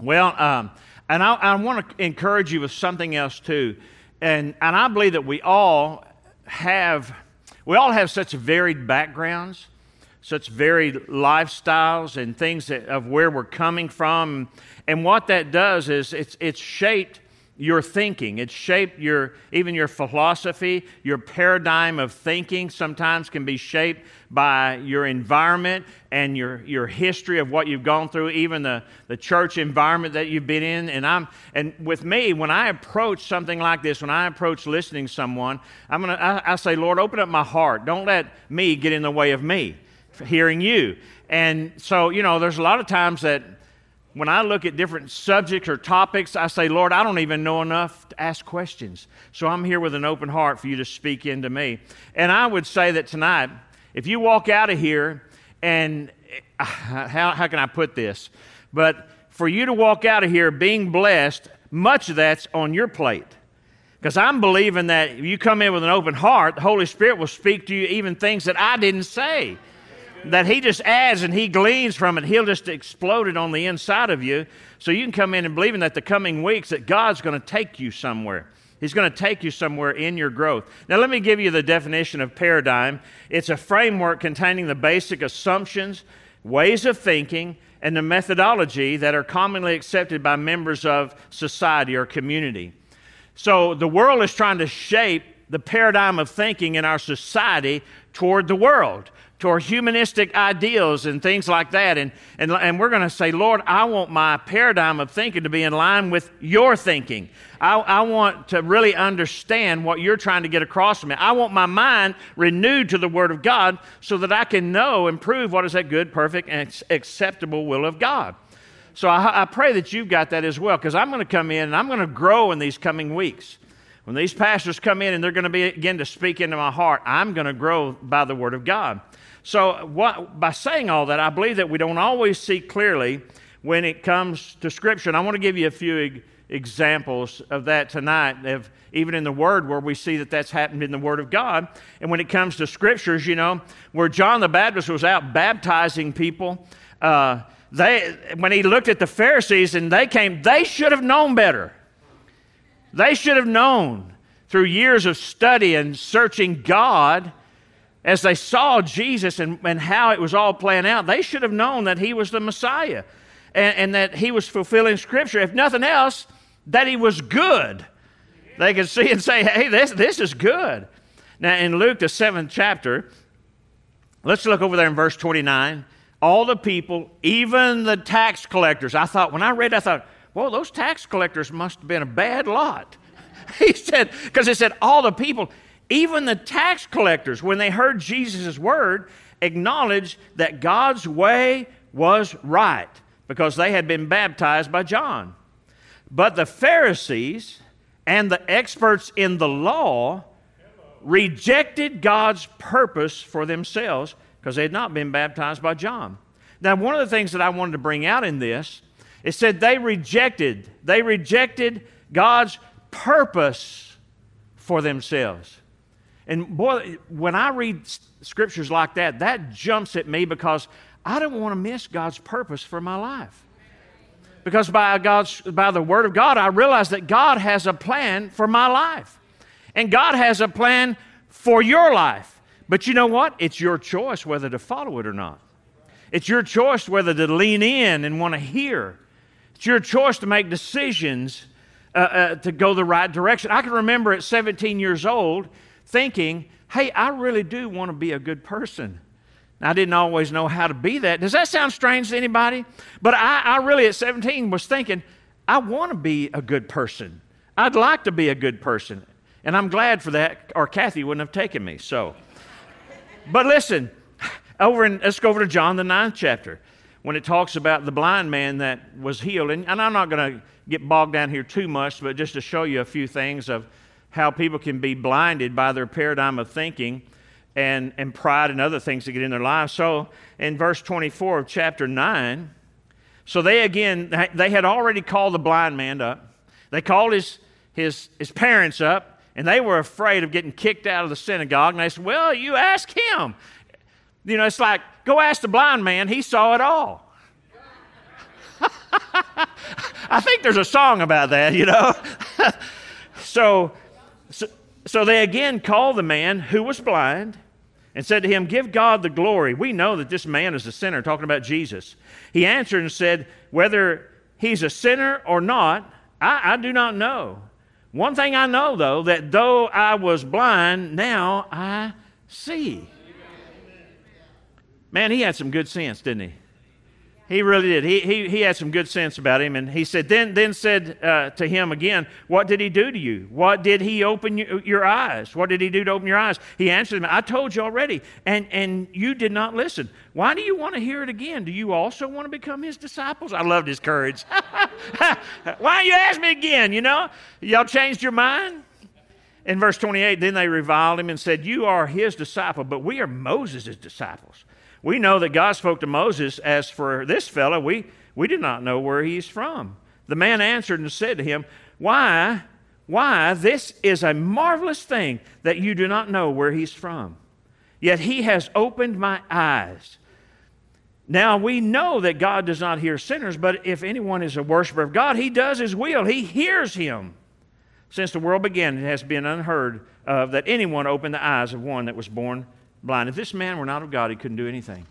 Well, um, and I, I want to encourage you with something else too. And, and I believe that we all have, we all have such varied backgrounds, such varied lifestyles and things that, of where we're coming from. And what that does is it's, it's shaped your thinking. It's shaped your even your philosophy, your paradigm of thinking sometimes can be shaped by your environment and your, your history of what you've gone through, even the, the church environment that you've been in. And I'm and with me, when I approach something like this, when I approach listening to someone, I'm gonna I, I say, Lord, open up my heart. Don't let me get in the way of me hearing you. And so, you know, there's a lot of times that when I look at different subjects or topics, I say, Lord, I don't even know enough to ask questions. So I'm here with an open heart for you to speak into me. And I would say that tonight, if you walk out of here and eh, how, how can I put this? But for you to walk out of here being blessed, much of that's on your plate. Because I'm believing that if you come in with an open heart, the Holy Spirit will speak to you even things that I didn't say that he just adds and he gleans from it. He'll just explode it on the inside of you. So you can come in and believing that the coming weeks that God's going to take you somewhere. He's going to take you somewhere in your growth. Now, let me give you the definition of paradigm. It's a framework containing the basic assumptions, ways of thinking, and the methodology that are commonly accepted by members of society or community. So, the world is trying to shape the paradigm of thinking in our society toward the world toward humanistic ideals and things like that. And, and, and we're going to say, Lord, I want my paradigm of thinking to be in line with your thinking. I, I want to really understand what you're trying to get across to me. I want my mind renewed to the Word of God so that I can know and prove what is that good, perfect, and acceptable will of God. So I, I pray that you've got that as well because I'm going to come in and I'm going to grow in these coming weeks. When these pastors come in and they're going to begin to speak into my heart, I'm going to grow by the Word of God. So, what, by saying all that, I believe that we don't always see clearly when it comes to Scripture. And I want to give you a few examples of that tonight, of even in the Word, where we see that that's happened in the Word of God. And when it comes to Scriptures, you know, where John the Baptist was out baptizing people, uh, they, when he looked at the Pharisees and they came, they should have known better. They should have known through years of study and searching God as they saw Jesus and, and how it was all playing out, they should have known that he was the Messiah and, and that he was fulfilling Scripture. If nothing else, that he was good. They could see and say, hey, this, this is good. Now, in Luke, the seventh chapter, let's look over there in verse 29. All the people, even the tax collectors, I thought, when I read, I thought, well, those tax collectors must have been a bad lot. He said, because it said, all the people, even the tax collectors, when they heard Jesus' word, acknowledged that God's way was right because they had been baptized by John. But the Pharisees and the experts in the law rejected God's purpose for themselves because they had not been baptized by John. Now, one of the things that I wanted to bring out in this, it said they rejected, they rejected God's purpose for themselves. And boy, when I read scriptures like that, that jumps at me because I don't want to miss God's purpose for my life. Because by, God's, by the Word of God, I realize that God has a plan for my life. And God has a plan for your life. But you know what? It's your choice whether to follow it or not. It's your choice whether to lean in and want to hear. It's your choice to make decisions uh, uh, to go the right direction. I can remember at 17 years old, thinking, hey, I really do want to be a good person. I didn't always know how to be that. Does that sound strange to anybody? But I, I really, at 17, was thinking, I want to be a good person. I'd like to be a good person. And I'm glad for that, or Kathy wouldn't have taken me. So, but listen, over in, let's go over to John, the ninth chapter, when it talks about the blind man that was healed. And, and I'm not going to get bogged down here too much, but just to show you a few things of how people can be blinded by their paradigm of thinking and, and pride and other things that get in their lives. So in verse 24 of chapter 9, so they again, they had already called the blind man up. They called his, his, his parents up, and they were afraid of getting kicked out of the synagogue. And they said, Well, you ask him. You know, it's like, go ask the blind man, he saw it all. I think there's a song about that, you know. so, so, so they again called the man who was blind and said to him, Give God the glory. We know that this man is a sinner, talking about Jesus. He answered and said, Whether he's a sinner or not, I, I do not know. One thing I know, though, that though I was blind, now I see. Man, he had some good sense, didn't he? He really did. He, he, he had some good sense about him. And he said, then, then said uh, to him again, What did he do to you? What did he open you, your eyes? What did he do to open your eyes? He answered him, I told you already, and, and you did not listen. Why do you want to hear it again? Do you also want to become his disciples? I loved his courage. Why you ask me again? You know, y'all changed your mind? In verse 28, then they reviled him and said, You are his disciple, but we are Moses' disciples. We know that God spoke to Moses, As for this fellow, we, we do not know where he's from. The man answered and said to him, Why, why, this is a marvelous thing that you do not know where he's from. Yet he has opened my eyes. Now we know that God does not hear sinners, but if anyone is a worshiper of God, he does his will. He hears him. Since the world began, it has been unheard of that anyone opened the eyes of one that was born blind. If this man were not of God, he couldn't do anything.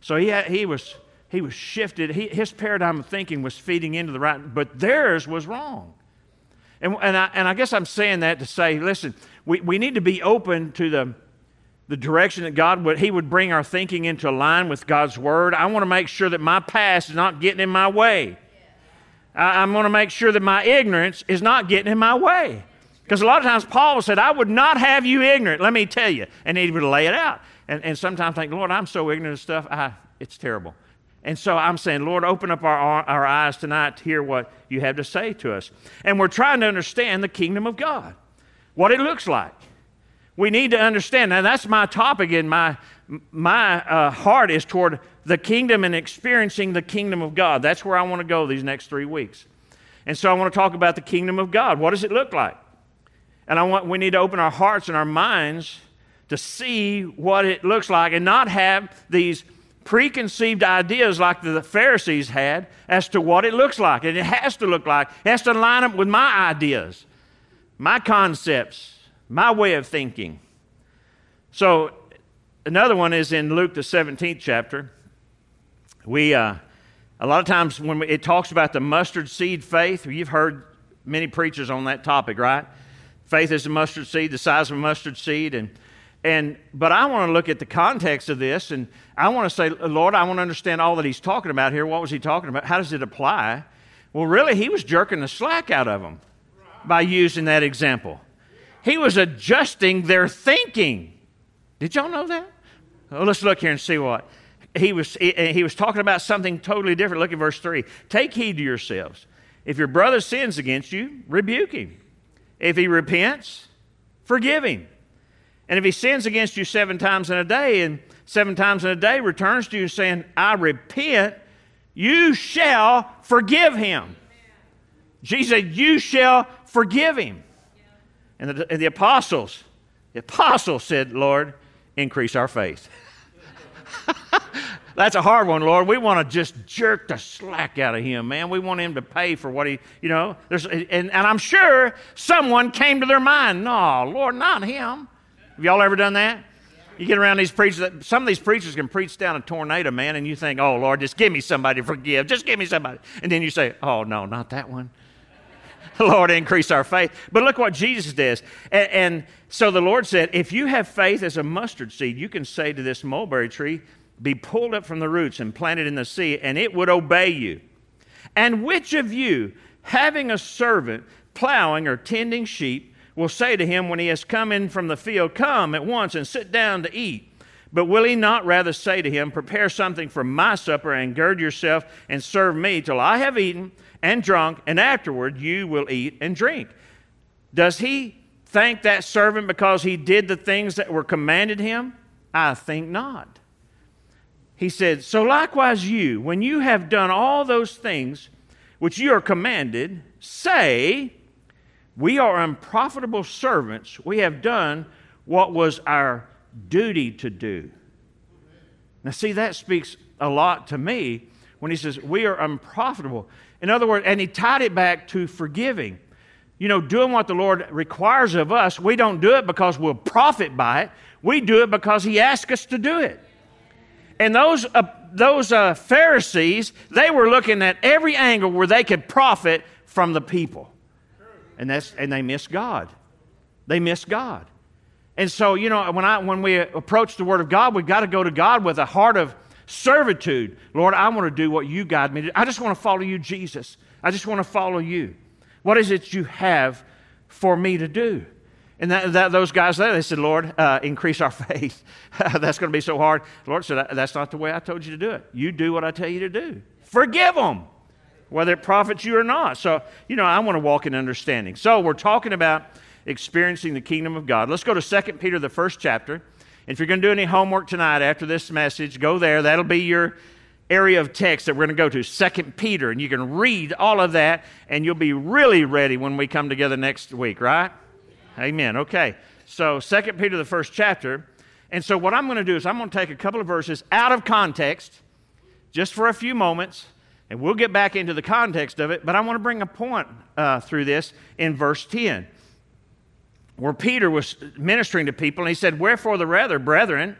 So he, had, he, was, he was shifted. He, his paradigm of thinking was feeding into the right, but theirs was wrong. And, and, I, and I guess I'm saying that to say, listen, we, we need to be open to the, the direction that God would, He would bring our thinking into line with God's Word. I want to make sure that my past is not getting in my way. I, I'm going to make sure that my ignorance is not getting in my way. Because a lot of times Paul said, I would not have you ignorant, let me tell you. And he would lay it out. And, and sometimes think, Lord, I'm so ignorant of stuff, I, it's terrible. And so I'm saying, Lord, open up our, our eyes tonight to hear what you have to say to us. And we're trying to understand the kingdom of God, what it looks like. We need to understand. Now, that's my topic, and my, my uh, heart is toward the kingdom and experiencing the kingdom of God. That's where I want to go these next three weeks. And so I want to talk about the kingdom of God. What does it look like? And I want, we need to open our hearts and our minds to see what it looks like and not have these preconceived ideas like the Pharisees had as to what it looks like. And it has to look like, it has to line up with my ideas, my concepts, my way of thinking. So, another one is in Luke, the 17th chapter. We, uh, a lot of times when it talks about the mustard seed faith, you've heard many preachers on that topic, right? Faith is a mustard seed, the size of a mustard seed. And, and, but I want to look at the context of this, and I want to say, Lord, I want to understand all that he's talking about here. What was he talking about? How does it apply? Well, really, he was jerking the slack out of them by using that example. He was adjusting their thinking. Did y'all know that? Well, let's look here and see what. He was, he was talking about something totally different. Look at verse 3. Take heed to yourselves. If your brother sins against you, rebuke him. If he repents, forgive him. And if he sins against you seven times in a day and seven times in a day returns to you saying, I repent, you shall forgive him. Jesus said, You shall forgive him. And the, and the apostles, the apostles said, Lord, increase our faith. That's a hard one, Lord. We want to just jerk the slack out of him, man. We want him to pay for what he, you know. There's, and, and I'm sure someone came to their mind, no, Lord, not him. Have y'all ever done that? You get around these preachers, some of these preachers can preach down a tornado, man, and you think, oh, Lord, just give me somebody to forgive. Just give me somebody. And then you say, oh, no, not that one. Lord, increase our faith. But look what Jesus does. And, and so the Lord said, if you have faith as a mustard seed, you can say to this mulberry tree, be pulled up from the roots and planted in the sea, and it would obey you. And which of you, having a servant plowing or tending sheep, will say to him when he has come in from the field, Come at once and sit down to eat? But will he not rather say to him, Prepare something for my supper and gird yourself and serve me till I have eaten and drunk, and afterward you will eat and drink? Does he thank that servant because he did the things that were commanded him? I think not. He said, So likewise, you, when you have done all those things which you are commanded, say, We are unprofitable servants. We have done what was our duty to do. Now, see, that speaks a lot to me when he says, We are unprofitable. In other words, and he tied it back to forgiving. You know, doing what the Lord requires of us, we don't do it because we'll profit by it. We do it because he asks us to do it. And those, uh, those uh, Pharisees, they were looking at every angle where they could profit from the people. And, that's, and they missed God. They missed God. And so, you know, when, I, when we approach the Word of God, we've got to go to God with a heart of servitude. Lord, I want to do what you guide me to. I just want to follow you, Jesus. I just want to follow you. What is it you have for me to do? And that, that, those guys there, they said, Lord, uh, increase our faith. that's going to be so hard. The Lord said, That's not the way I told you to do it. You do what I tell you to do. Forgive them, whether it profits you or not. So, you know, I want to walk in understanding. So, we're talking about experiencing the kingdom of God. Let's go to 2 Peter, the first chapter. If you're going to do any homework tonight after this message, go there. That'll be your area of text that we're going to go to, 2 Peter. And you can read all of that, and you'll be really ready when we come together next week, right? Amen. Okay. So, 2 Peter, the first chapter. And so, what I'm going to do is I'm going to take a couple of verses out of context just for a few moments, and we'll get back into the context of it. But I want to bring a point uh, through this in verse 10 where Peter was ministering to people, and he said, Wherefore the rather, brethren,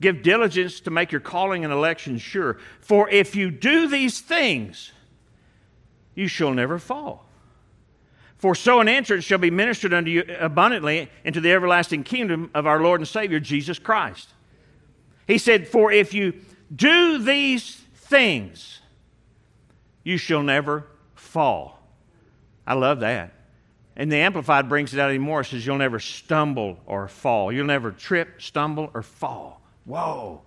give diligence to make your calling and election sure. For if you do these things, you shall never fall. For so an answer shall be ministered unto you abundantly into the everlasting kingdom of our Lord and Savior Jesus Christ. He said, For if you do these things, you shall never fall. I love that. And the Amplified brings it out even more. It says, You'll never stumble or fall. You'll never trip, stumble, or fall. Whoa.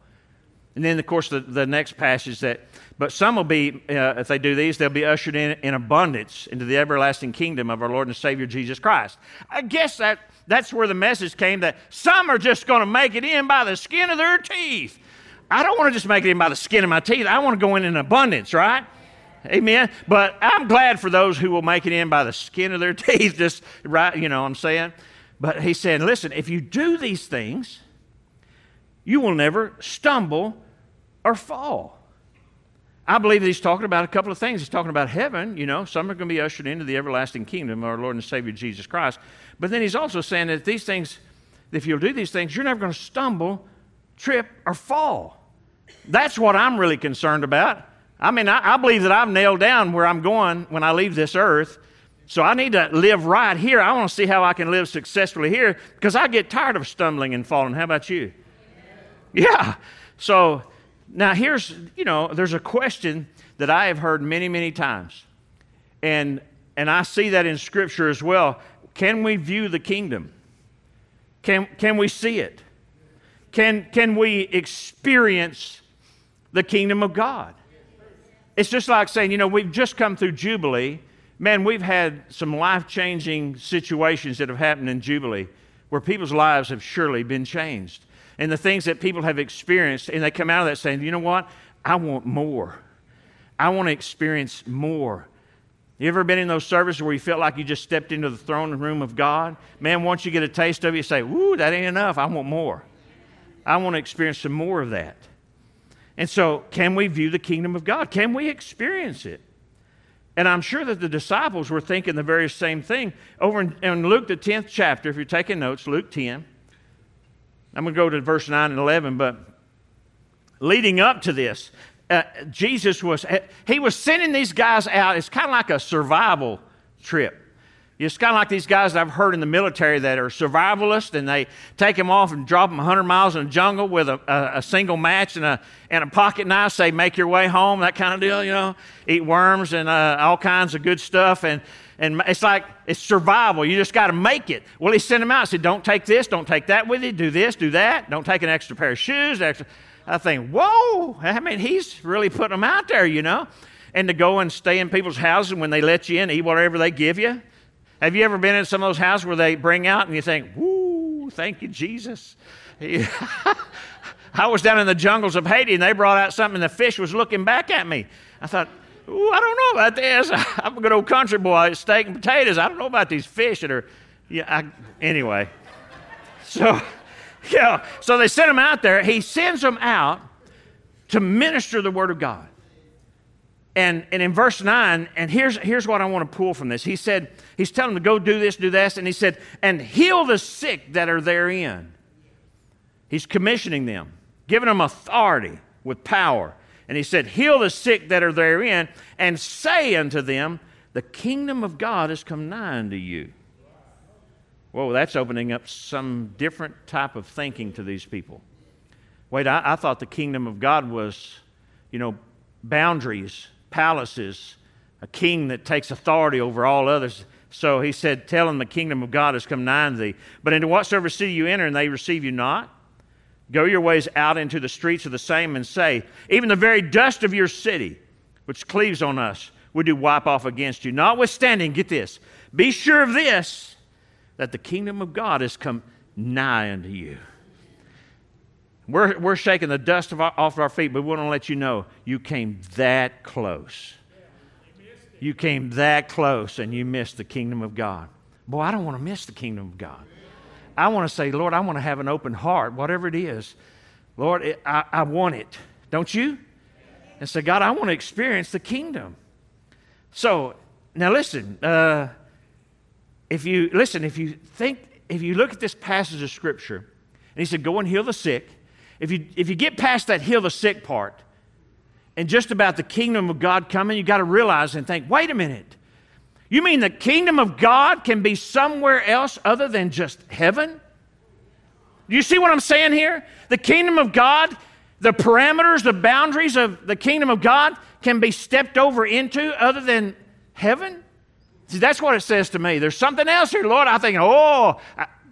And then, of course, the, the next passage that, but some will be, uh, if they do these, they'll be ushered in in abundance into the everlasting kingdom of our Lord and Savior Jesus Christ. I guess that, that's where the message came that some are just going to make it in by the skin of their teeth. I don't want to just make it in by the skin of my teeth. I want to go in in abundance, right? Amen. But I'm glad for those who will make it in by the skin of their teeth, just right, you know what I'm saying? But he's saying, listen, if you do these things, you will never stumble or fall. I believe he's talking about a couple of things. He's talking about heaven, you know, some are going to be ushered into the everlasting kingdom of our Lord and Savior Jesus Christ. But then he's also saying that these things, if you'll do these things, you're never going to stumble, trip, or fall. That's what I'm really concerned about. I mean, I, I believe that I've nailed down where I'm going when I leave this earth. So I need to live right here. I want to see how I can live successfully here because I get tired of stumbling and falling. How about you? Yeah. So now here's, you know, there's a question that I have heard many, many times. And and I see that in scripture as well. Can we view the kingdom? Can can we see it? Can can we experience the kingdom of God? It's just like saying, you know, we've just come through Jubilee. Man, we've had some life changing situations that have happened in Jubilee where people's lives have surely been changed. And the things that people have experienced, and they come out of that saying, you know what? I want more. I want to experience more. You ever been in those services where you felt like you just stepped into the throne room of God? Man, once you get a taste of it, you say, Woo, that ain't enough. I want more. I want to experience some more of that. And so, can we view the kingdom of God? Can we experience it? And I'm sure that the disciples were thinking the very same thing. Over in, in Luke, the 10th chapter, if you're taking notes, Luke 10, I'm going to go to verse 9 and 11, but leading up to this, uh, Jesus was, he was sending these guys out. It's kind of like a survival trip. It's kind of like these guys I've heard in the military that are survivalists and they take them off and drop them 100 miles in the jungle with a, a, a, single match and a, and a pocket knife, say, make your way home, that kind of deal, you know, eat worms and uh, all kinds of good stuff. And, and it's like it's survival. You just got to make it. Well, he sent them out. He said, don't take this, don't take that with you, do this, do that, don't take an extra pair of shoes. Extra. I think, whoa, I mean, he's really putting them out there, you know. And to go and stay in people's houses when they let you in, eat whatever they give you. Have you ever been in some of those houses where they bring out and you think, woo, thank you, Jesus? I was down in the jungles of Haiti and they brought out something and the fish was looking back at me. I thought, Ooh, I don't know about this. I'm a good old country boy, steak and potatoes. I don't know about these fish that are, yeah, I, anyway. So, yeah, so they sent him out there. He sends them out to minister the word of God. And, and in verse 9, and here's, here's what I want to pull from this. He said, He's telling them to go do this, do this, and he said, and heal the sick that are therein. He's commissioning them, giving them authority with power. And he said, Heal the sick that are therein, and say unto them, The kingdom of God has come nigh unto you. Whoa, that's opening up some different type of thinking to these people. Wait, I, I thought the kingdom of God was, you know, boundaries, palaces, a king that takes authority over all others. So he said, Tell them the kingdom of God has come nigh unto thee. But into whatsoever city you enter, and they receive you not, go your ways out into the streets of the same and say, Even the very dust of your city, which cleaves on us, we do wipe off against you. Notwithstanding, get this, be sure of this, that the kingdom of God has come nigh unto you. We're, we're shaking the dust of our, off our feet, but we want to let you know you came that close. You came that close and you missed the kingdom of God. Boy, I don't want to miss the kingdom of God. I want to say, Lord, I want to have an open heart, whatever it is. Lord, it, I, I want it. Don't you? And say, God, I want to experience the kingdom. So, now listen. Uh, if you listen, if you think, if you look at this passage of scripture, and he said, "Go and heal the sick," if you, if you get past that heal the sick part and just about the kingdom of God coming, you got to realize and think, wait a minute. You mean the kingdom of God can be somewhere else other than just heaven? Do you see what I'm saying here? The kingdom of God, the parameters, the boundaries of the kingdom of God can be stepped over into other than heaven? See, that's what it says to me. There's something else here, Lord. I think, oh,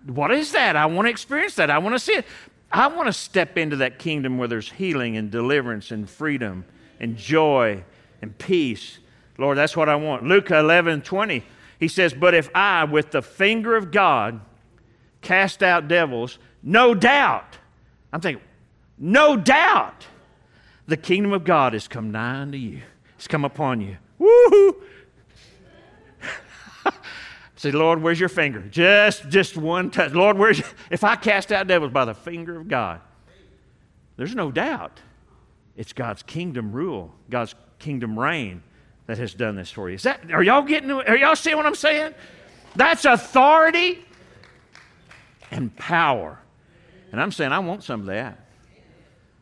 what is that? I want to experience that. I want to see it. I want to step into that kingdom where there's healing and deliverance and freedom and joy and peace. Lord, that's what I want. Luke 11 20, he says, But if I, with the finger of God, cast out devils, no doubt, I'm thinking, no doubt, the kingdom of God has come nigh unto you. It's come upon you. Woohoo! Say, Lord, where's your finger? Just, just one touch. Lord, where's if I cast out devils by the finger of God? There's no doubt. It's God's kingdom rule, God's kingdom reign that has done this for you. Is that are y'all getting are y'all seeing what I'm saying? That's authority and power. And I'm saying I want some of that.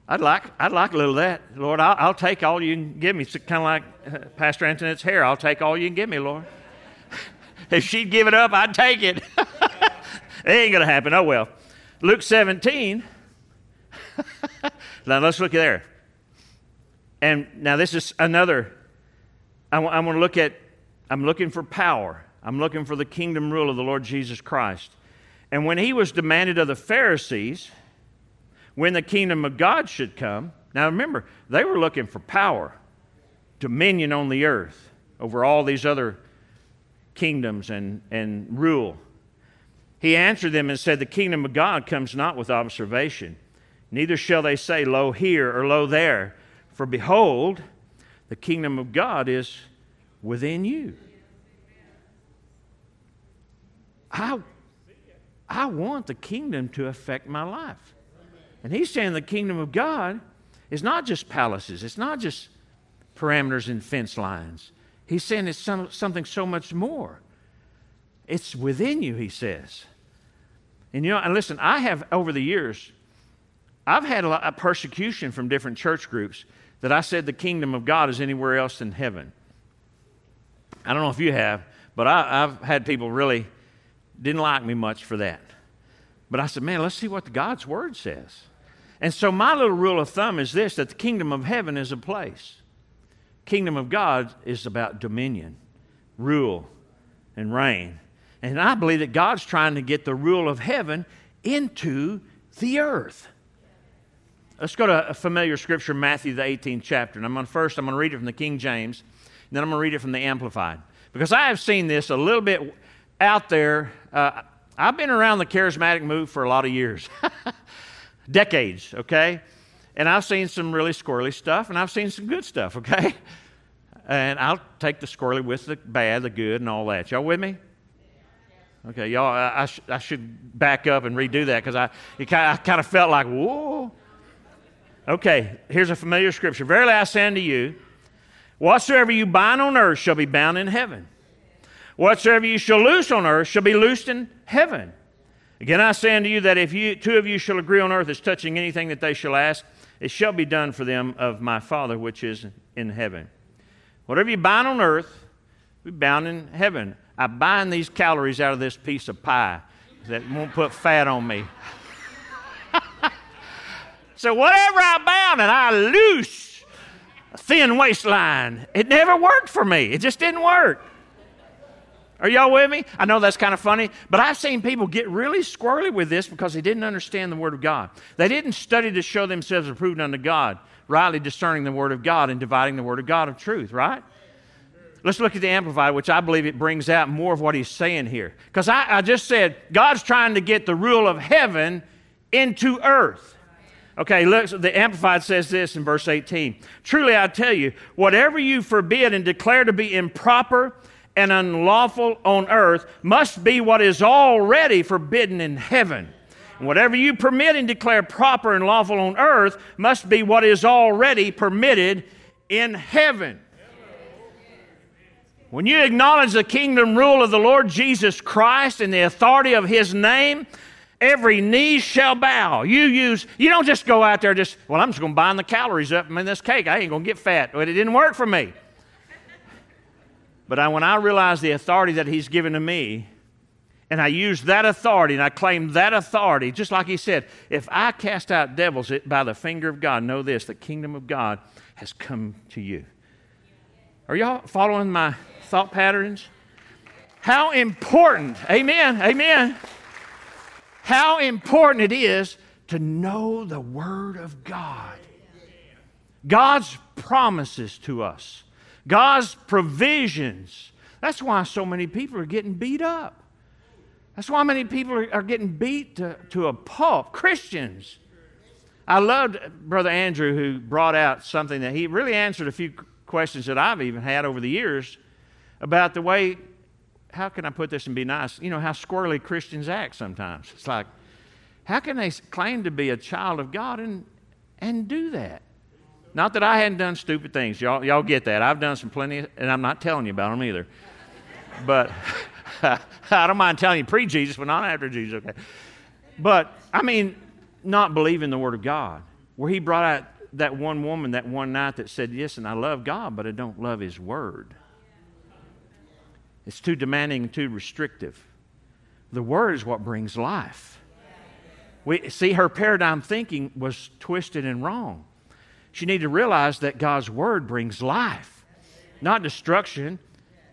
I'd like, I'd like a little of that. Lord, I'll, I'll take all you can give me. It's kind of like uh, Pastor Antoinette's hair. I'll take all you can give me, Lord. if she'd give it up, I'd take it. it ain't going to happen. Oh, well. Luke 17. now let's look there. And now this is another. I, want to look at, I'm looking for power. I'm looking for the kingdom rule of the Lord Jesus Christ. And when he was demanded of the Pharisees, when the kingdom of God should come, now remember, they were looking for power, dominion on the earth over all these other kingdoms and, and rule. He answered them and said, The kingdom of God comes not with observation, neither shall they say, Lo here or lo there. For behold, the kingdom of God is within you. I, I want the kingdom to affect my life. And he's saying the kingdom of God is not just palaces, it's not just parameters and fence lines. He's saying it's some, something so much more. It's within you, he says. And you know, and listen, I have over the years, I've had a lot of persecution from different church groups that I said the kingdom of God is anywhere else than heaven. I don't know if you have, but I, have had people really didn't like me much for that. But I said, man, let's see what God's word says. And so my little rule of thumb is this that the kingdom of heaven is a place kingdom of God is about dominion, rule, and reign. And I believe that God's trying to get the rule of heaven into the earth. Let's go to a familiar scripture, Matthew, the 18th chapter. And I'm going to, first, I'm going to read it from the King James, and then I'm going to read it from the Amplified. Because I have seen this a little bit out there. Uh, I've been around the charismatic move for a lot of years, decades, okay? And I've seen some really squirrely stuff, and I've seen some good stuff, okay? And I'll take the squirrely with the bad, the good, and all that. Y'all with me? Okay, y'all, I, I, sh- I should back up and redo that because I, I kind of felt like, whoa. Okay, here's a familiar scripture. Verily I say unto you, Whatsoever you bind on earth shall be bound in heaven. Whatsoever you shall loose on earth shall be loosed in heaven. Again, I say unto you that if you, two of you shall agree on earth as touching anything that they shall ask, it shall be done for them of my Father which is in heaven. Whatever you bind on earth, be bound in heaven. I bind these calories out of this piece of pie that won't put fat on me. So whatever I bound and I loose a thin waistline, it never worked for me. It just didn't work. Are y'all with me? I know that's kind of funny, but I've seen people get really squirrely with this because they didn't understand the Word of God. They didn't study to show themselves approved unto God, rightly discerning the Word of God and dividing the Word of God of truth, right? Let's look at the Amplified, which I believe it brings out more of what he's saying here. Because I, I just said God's trying to get the rule of heaven into earth. Okay, look, the Amplified says this in verse 18 Truly I tell you, whatever you forbid and declare to be improper and unlawful on earth must be what is already forbidden in heaven. And whatever you permit and declare proper and lawful on earth must be what is already permitted in heaven. When you acknowledge the kingdom rule of the Lord Jesus Christ and the authority of his name, every knee shall bow. You use, you don't just go out there just, well, I'm just going to bind the calories up in this cake. I ain't going to get fat. But it didn't work for me. But I, when I realized the authority that He's given to me, and I use that authority and I claim that authority, just like He said, if I cast out devils by the finger of God, know this the kingdom of God has come to you. Are y'all following my thought patterns? How important, amen, amen, how important it is to know the Word of God. God's promises to us. God's provisions. That's why so many people are getting beat up. That's why many people are, getting beat to, to a pulp. Christians. I loved Brother Andrew, who brought out something that he really answered a few questions that I've even had over the years about the way, how can I put this and be nice? You know, how squirrely Christians act sometimes. It's like, how can they claim to be a child of God and, and do that? Not that I hadn't done stupid things. Y'all, y'all get that. I've done some plenty, and I'm not telling you about them either. But I don't mind telling you pre Jesus, but not after Jesus, okay? But, I mean, not believing the Word of God, where He brought out that one woman that one night that said, Yes, and I love God, but I don't love His Word. It's too demanding and too restrictive. The Word is what brings life. We, see, her paradigm thinking was twisted and wrong. She needed to realize that God's word brings life, not destruction.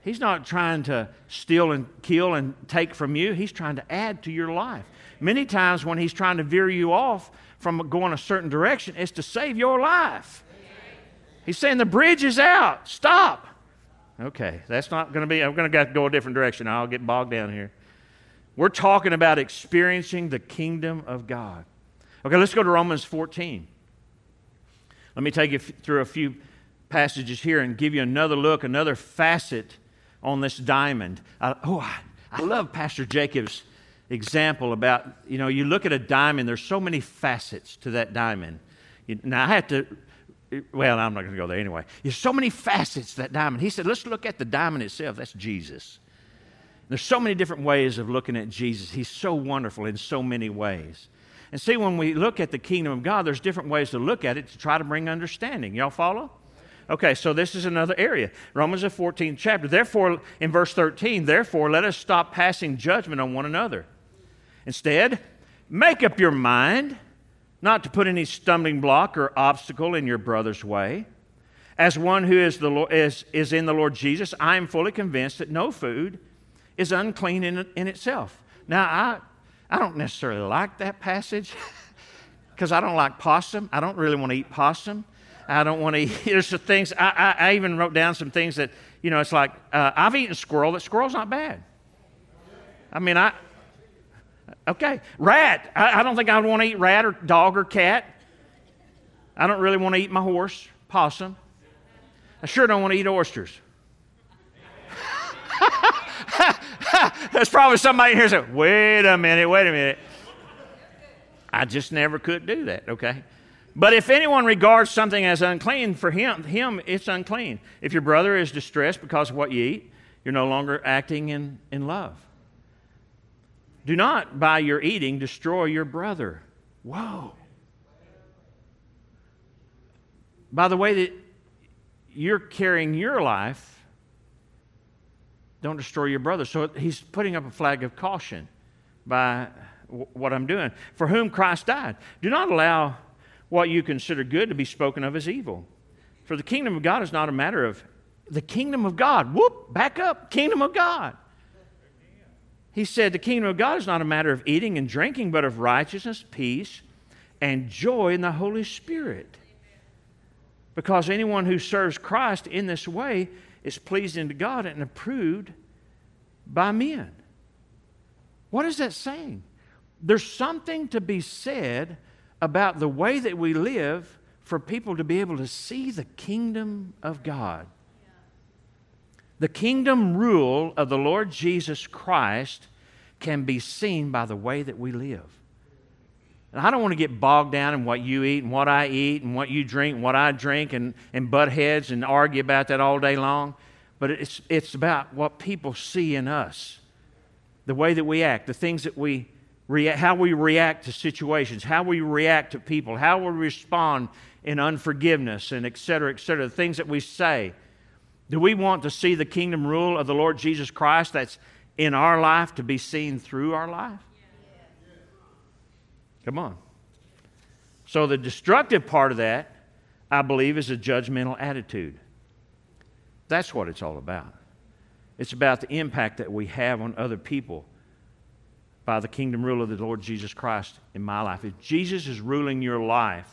He's not trying to steal and kill and take from you, He's trying to add to your life. Many times, when He's trying to veer you off from going a certain direction, it's to save your life. He's saying the bridge is out. Stop. Okay, that's not going to be, I'm going to go a different direction. I'll get bogged down here. We're talking about experiencing the kingdom of God. Okay, let's go to Romans 14. Let me take you through a few passages here and give you another look, another facet on this diamond. Uh, oh, I, I love Pastor Jacob's example about, you know, you look at a diamond, there's so many facets to that diamond. Now, I have to, well, I'm not going to go there anyway. There's so many facets that diamond. He said, let's look at the diamond itself. That's Jesus. There's so many different ways of looking at Jesus. He's so wonderful in so many ways. And see, when we look at the kingdom of God, there's different ways to look at it to try to bring understanding. Y'all follow? Okay, so this is another area. Romans the 14th chapter. Therefore, in verse 13, therefore, let us stop passing judgment on one another. Instead, make up your mind not to put any stumbling block or obstacle in your brother's way. As one who is, the Lord, is, is in the Lord Jesus, I am fully convinced that no food is unclean in, in itself. Now, I, I don't necessarily like that passage because I don't like possum. I don't really want to eat possum. I don't want to eat. There's some things, I, I, I, even wrote down some things that, you know, it's like, uh, I've eaten squirrel. That squirrel's not bad. I mean, I, okay. Rat. I, I don't think I would want to eat rat or dog or cat. I don't really want to eat my horse, possum. I sure don't want to eat oysters. There's probably somebody here saying, wait a minute, wait a minute. I just never could do that, okay? But if anyone regards something as unclean, for him, him it's unclean. If your brother is distressed because of what you eat, you're no longer acting in, in love. Do not, by your eating, destroy your brother. Whoa. By the way that you're carrying your life, don't destroy your brother. So he's putting up a flag of caution by w- what I'm doing. For whom Christ died. Do not allow what you consider good to be spoken of as evil. For the kingdom of God is not a matter of the kingdom of God. Whoop, back up, kingdom of God. He said, The kingdom of God is not a matter of eating and drinking, but of righteousness, peace, and joy in the Holy Spirit. Because anyone who serves Christ in this way is pleasing to God and approved by men. What is that saying? There's something to be said about the way that we live for people to be able to see the kingdom of God. The kingdom rule of the Lord Jesus Christ can be seen by the way that we live. And I don't want to get bogged down in what you eat and what I eat and what you drink and what I drink and, and butt heads and argue about that all day long. But it's, it's about what people see in us, the way that we act, the things that we react, how we react to situations, how we react to people, how we respond in unforgiveness, and et cetera, et cetera, the things that we say. Do we want to see the kingdom rule of the Lord Jesus Christ that's in our life to be seen through our life? Come on. So, the destructive part of that, I believe, is a judgmental attitude. That's what it's all about. It's about the impact that we have on other people by the kingdom rule of the Lord Jesus Christ in my life. If Jesus is ruling your life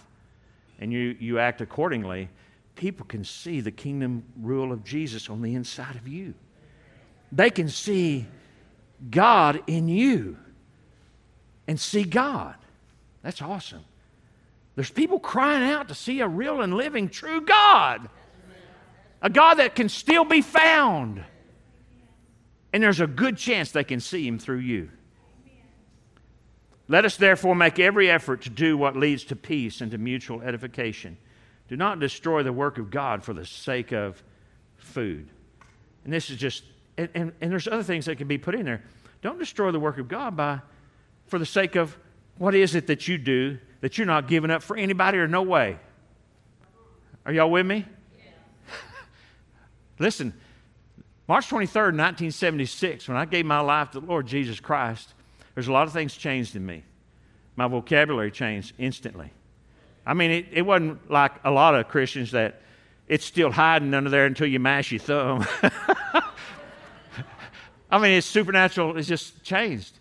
and you, you act accordingly, people can see the kingdom rule of Jesus on the inside of you. They can see God in you and see God. That's awesome. There's people crying out to see a real and living, true God, a God that can still be found. And there's a good chance they can see Him through you. Let us therefore make every effort to do what leads to peace and to mutual edification. Do not destroy the work of God for the sake of food. And this is just, and, and, and there's other things that can be put in there. Don't destroy the work of God by, for the sake of what is it that you do that you're not giving up for anybody or no way? Are y'all with me? Yeah. Listen, March 23rd, 1976, when I gave my life to the Lord Jesus Christ, there's a lot of things changed in me. My vocabulary changed instantly. I mean, it, it wasn't like a lot of Christians that it's still hiding under there until you mash your thumb. I mean, it's supernatural, it's just changed.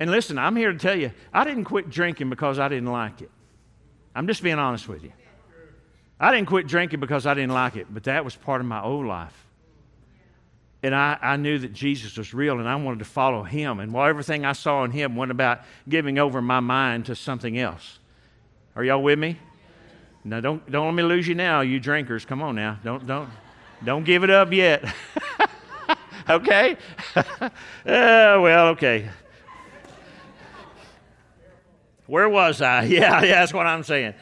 And listen, I'm here to tell you, I didn't quit drinking because I didn't like it. I'm just being honest with you. I didn't quit drinking because I didn't like it, but that was part of my old life. And I, I knew that Jesus was real and I wanted to follow him. And while everything I saw in him went about giving over my mind to something else. Are y'all with me? Now don't don't let me lose you now, you drinkers. Come on now. Don't don't don't give it up yet. okay? uh, well, okay. Where was I? Yeah, yeah, that's what I'm saying.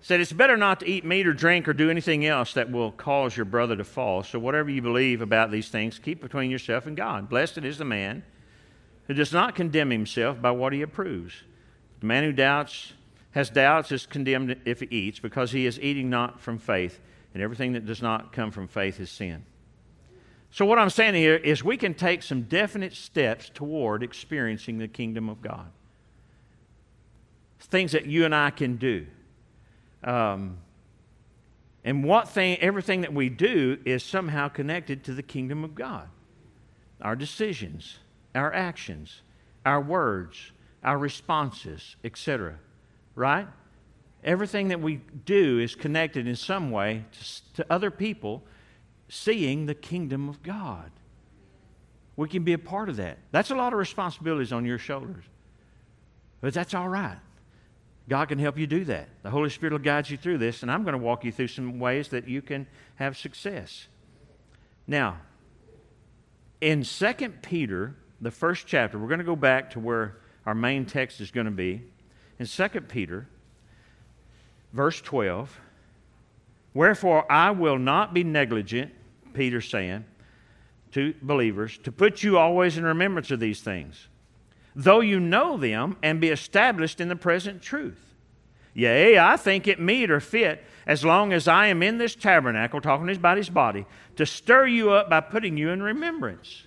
Said it's better not to eat meat or drink or do anything else that will cause your brother to fall. So whatever you believe about these things, keep between yourself and God. Blessed is the man who does not condemn himself by what he approves. The man who doubts has doubts is condemned if he eats, because he is eating not from faith, and everything that does not come from faith is sin. So, what I'm saying here is we can take some definite steps toward experiencing the kingdom of God things that you and I can do. Um, and what thing, everything that we do is somehow connected to the kingdom of God. Our decisions, our actions, our words, our responses, etc. Right? Everything that we do is connected in some way to, to other people seeing the kingdom of God. We can be a part of that. That's a lot of responsibilities on your shoulders. But that's all right. God can help you do that. The Holy Spirit will guide you through this, and I'm going to walk you through some ways that you can have success. Now, in 2 Peter, the first chapter, we're going to go back to where our main text is going to be. In 2 Peter, verse 12. Wherefore I will not be negligent, Peter saying to believers, to put you always in remembrance of these things, though you know them and be established in the present truth. Yea, I think it meet or fit, as long as I am in this tabernacle, talking about his body, to stir you up by putting you in remembrance.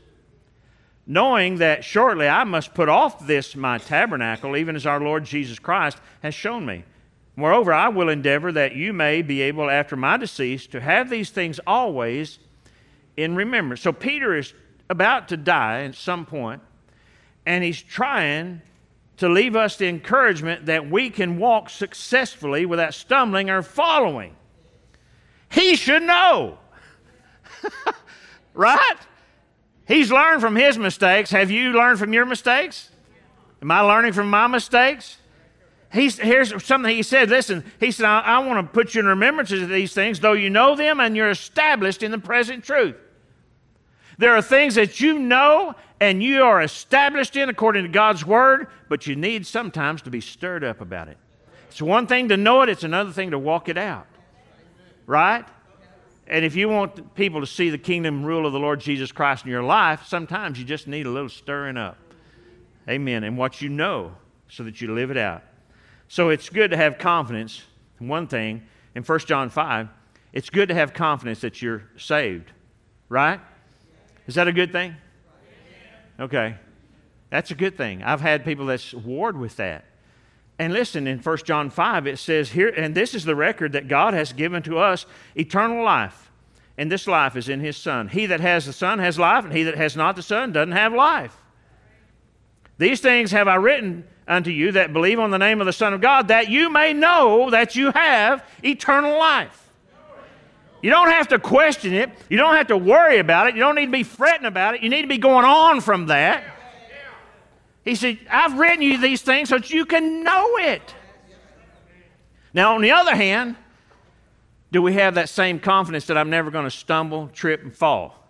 Knowing that shortly I must put off this my tabernacle, even as our Lord Jesus Christ has shown me. Moreover, I will endeavor that you may be able, after my decease, to have these things always in remembrance. So Peter is about to die at some point, and he's trying to leave us the encouragement that we can walk successfully without stumbling or following. He should know. right? He's learned from his mistakes. Have you learned from your mistakes? Am I learning from my mistakes? He's, here's something he said. Listen, he said, I, I want to put you in remembrance of these things, though you know them and you're established in the present truth. There are things that you know and you are established in according to God's word, but you need sometimes to be stirred up about it. It's one thing to know it, it's another thing to walk it out. Right? And if you want people to see the kingdom rule of the Lord Jesus Christ in your life, sometimes you just need a little stirring up. Amen. And what you know so that you live it out. So it's good to have confidence. One thing in 1 John 5, it's good to have confidence that you're saved. Right? Is that a good thing? Okay. That's a good thing. I've had people that's warred with that. And listen, in 1 John 5, it says here, and this is the record that God has given to us eternal life. And this life is in His Son. He that has the Son has life, and he that has not the Son doesn't have life. These things have I written unto you that believe on the name of the Son of God, that you may know that you have eternal life. You don't have to question it. You don't have to worry about it. You don't need to be fretting about it. You need to be going on from that. He said, I've written you these things so that you can know it. Now, on the other hand, do we have that same confidence that I'm never going to stumble, trip, and fall?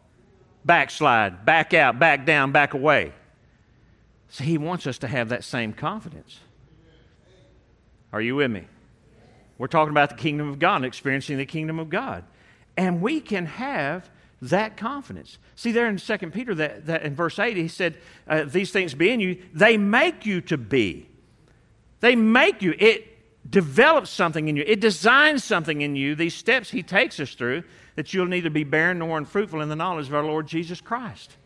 Backslide, back out, back down, back away. So he wants us to have that same confidence. Are you with me? We're talking about the kingdom of God, and experiencing the kingdom of God. And we can have that confidence. See, there in 2 Peter, that, that in verse 8, he said, uh, These things be in you, they make you to be. They make you. It develops something in you, it designs something in you, these steps he takes us through, that you'll neither be barren nor unfruitful in the knowledge of our Lord Jesus Christ.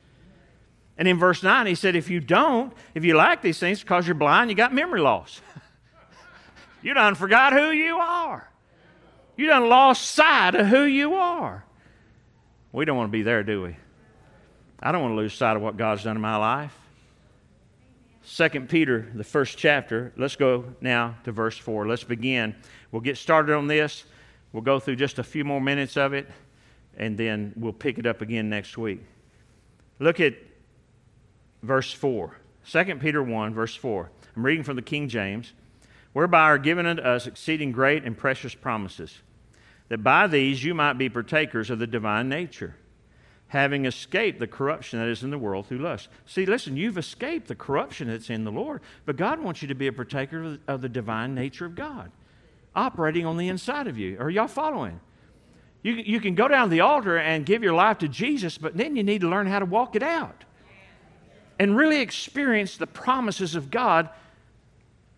And in verse 9, he said, If you don't, if you lack these things because you're blind, you got memory loss. you done forgot who you are. You done lost sight of who you are. We don't want to be there, do we? I don't want to lose sight of what God's done in my life. Second Peter, the first chapter. Let's go now to verse 4. Let's begin. We'll get started on this. We'll go through just a few more minutes of it, and then we'll pick it up again next week. Look at verse 4. 2 Peter 1, verse 4. I'm reading from the King James. Whereby are given unto us exceeding great and precious promises that by these you might be partakers of the divine nature, having escaped the corruption that is in the world through lust. See, listen, you've escaped the corruption that's in the Lord, but God wants you to be a partaker of the divine nature of God operating on the inside of you. Are y'all following? You, you can go down to the altar and give your life to Jesus, but then you need to learn how to walk it out and really experience the promises of God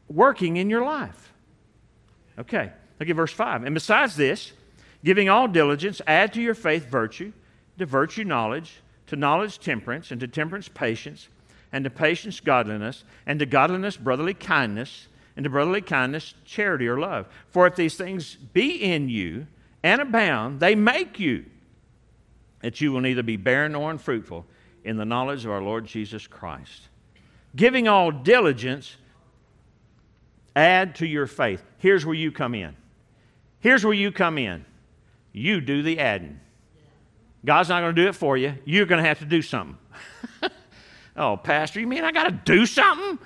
working in your life. Okay, look at verse 5. And besides this, Giving all diligence, add to your faith virtue, to virtue knowledge, to knowledge temperance, and to temperance patience, and to patience godliness, and to godliness brotherly kindness, and to brotherly kindness charity or love. For if these things be in you and abound, they make you that you will neither be barren nor unfruitful in the knowledge of our Lord Jesus Christ. Giving all diligence, add to your faith. Here's where you come in. Here's where you come in. You do the adding. God's not going to do it for you. You're going to have to do something. oh, Pastor, you mean I got to do something?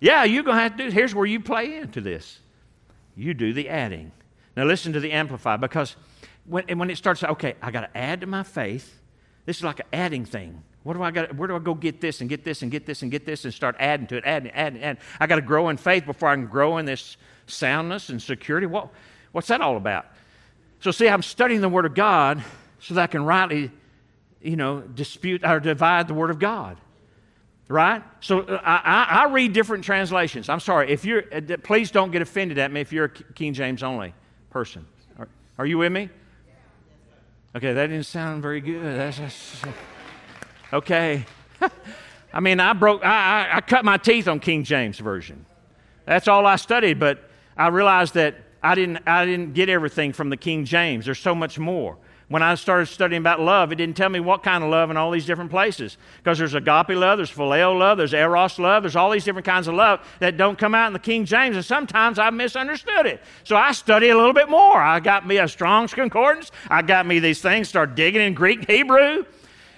Yeah, you're going to have to do Here's where you play into this. You do the adding. Now, listen to the Amplify because when, when it starts, okay, I got to add to my faith. This is like an adding thing. What do I got? Where do I go get this and get this and get this and get this and start adding to it, adding, adding, adding? I got to grow in faith before I can grow in this soundness and security. What, what's that all about? So, see, I'm studying the Word of God so that I can rightly, you know, dispute or divide the Word of God. Right? So uh, I, I, I read different translations. I'm sorry. If you're, uh, please don't get offended at me if you're a King James only person. Are, are you with me? Okay, that didn't sound very good. That's, okay. I mean, I broke, I, I, I cut my teeth on King James version. That's all I studied, but I realized that I didn't, I didn't get everything from the King James. There's so much more. When I started studying about love, it didn't tell me what kind of love in all these different places. Because there's agape love, there's phileo love, there's eros love, there's all these different kinds of love that don't come out in the King James, and sometimes I misunderstood it. So I study a little bit more. I got me a Strong's Concordance, I got me these things, start digging in Greek, Hebrew,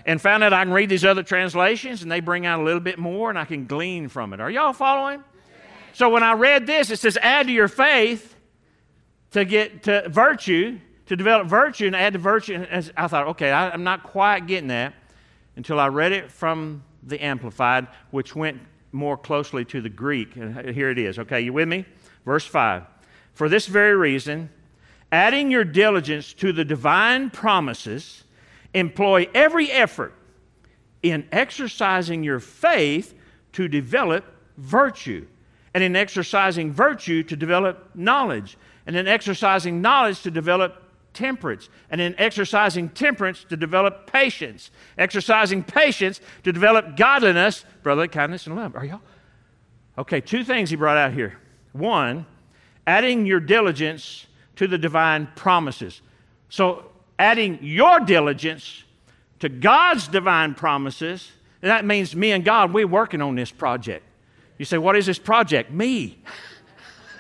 and found out I can read these other translations, and they bring out a little bit more, and I can glean from it. Are y'all following? So when I read this, it says, add to your faith to get to virtue to develop virtue and add to virtue. And I thought, okay, I, I'm not quite getting that until I read it from the Amplified, which went more closely to the Greek. And here it is. Okay, you with me? Verse 5. For this very reason, adding your diligence to the divine promises, employ every effort in exercising your faith to develop virtue, and in exercising virtue to develop knowledge, and in exercising knowledge to develop temperance, and in exercising temperance to develop patience, exercising patience to develop godliness, brotherly kindness, and love. Are y'all? Okay, two things he brought out here. One, adding your diligence to the divine promises. So, adding your diligence to God's divine promises, and that means me and God, we're working on this project. You say, What is this project? Me.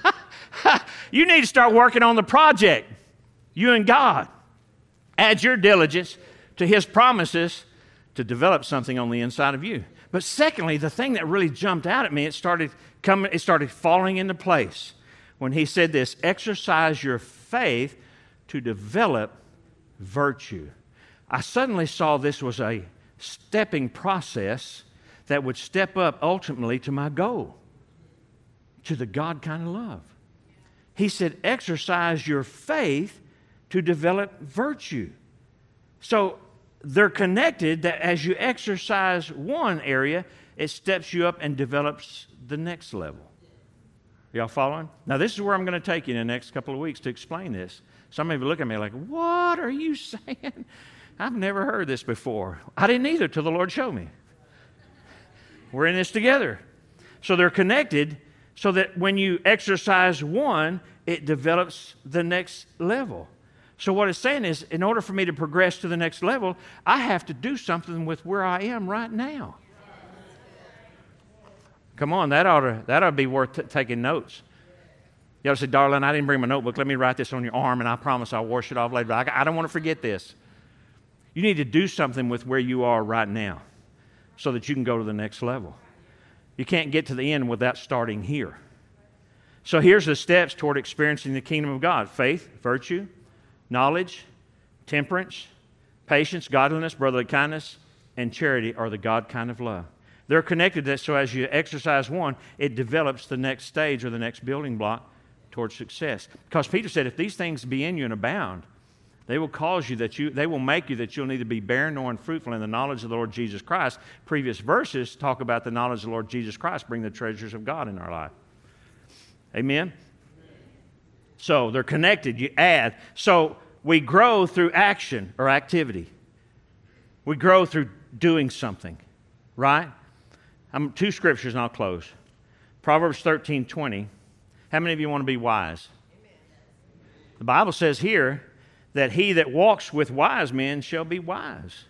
you need to start working on the project you and God. Add your diligence to His promises to develop something on the inside of you. But secondly, the thing that really jumped out at me, it started coming, it started falling into place when he said this exercise your faith to develop virtue. I suddenly saw this was a stepping process that would step up ultimately to my goal, to the God kind of love. He said, exercise your faith to develop virtue. So they're connected that as you exercise one area, it steps you up and develops the next level. Y'all following? Now, this is where I'm going to take you in the next couple of weeks to explain this. Some of you look at me like, What are you saying? I've never heard this before. I didn't either till the Lord showed me. We're in this together. So they're connected so that when you exercise one, it develops the next level. So, what it's saying is, in order for me to progress to the next level, I have to do something with where I am right now. Come on, that ought to, that ought to be worth t- taking notes. You ought to say, darling, I didn't bring my notebook. Let me write this on your arm, and I promise I'll wash it off later. I, I don't want to forget this. You need to do something with where you are right now so that you can go to the next level. You can't get to the end without starting here. So here's the steps toward experiencing the kingdom of God faith, virtue, Knowledge, temperance, patience, godliness, brotherly kindness, and charity are the God kind of love. They're connected that so as you exercise one, it develops the next stage or the next building block towards success. Because Peter said, if these things be in you and abound, they will cause you that you, they will make you that you'll neither be barren nor unfruitful in the knowledge of the Lord Jesus Christ. Previous verses talk about the knowledge of the Lord Jesus Christ bring the treasures of God in our life. Amen? So they're connected. You add. So we grow through action or activity. We grow through doing something, right? I'm, two scriptures and I'll close. Proverbs 13 20. How many of you want to be wise? The Bible says here that he that walks with wise men shall be wise.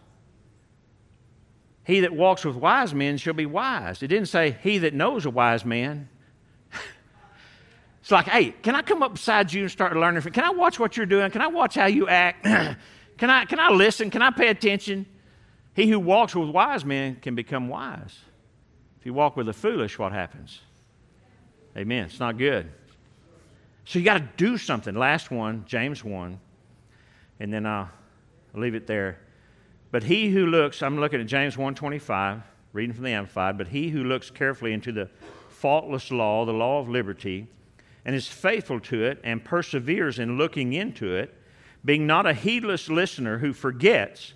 He that walks with wise men shall be wise. It didn't say he that knows a wise man it's like, hey, can I come up beside you and start learning? From, Can I watch what you're doing? Can I watch how you act? can, I, can I listen? Can I pay attention? He who walks with wise men can become wise. If you walk with the foolish, what happens? Amen. It's not good. So you got to do something. Last one, James 1, and then I'll leave it there. But he who looks, I'm looking at James 1:25, reading from the Amplified, but he who looks carefully into the faultless law, the law of liberty, and is faithful to it and perseveres in looking into it, being not a heedless listener who forgets,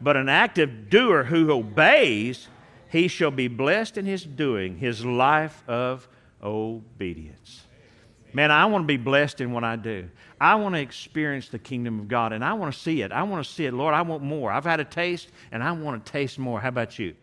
but an active doer who obeys, he shall be blessed in his doing, his life of obedience. Man, I want to be blessed in what I do. I want to experience the kingdom of God and I want to see it. I want to see it. Lord, I want more. I've had a taste and I want to taste more. How about you?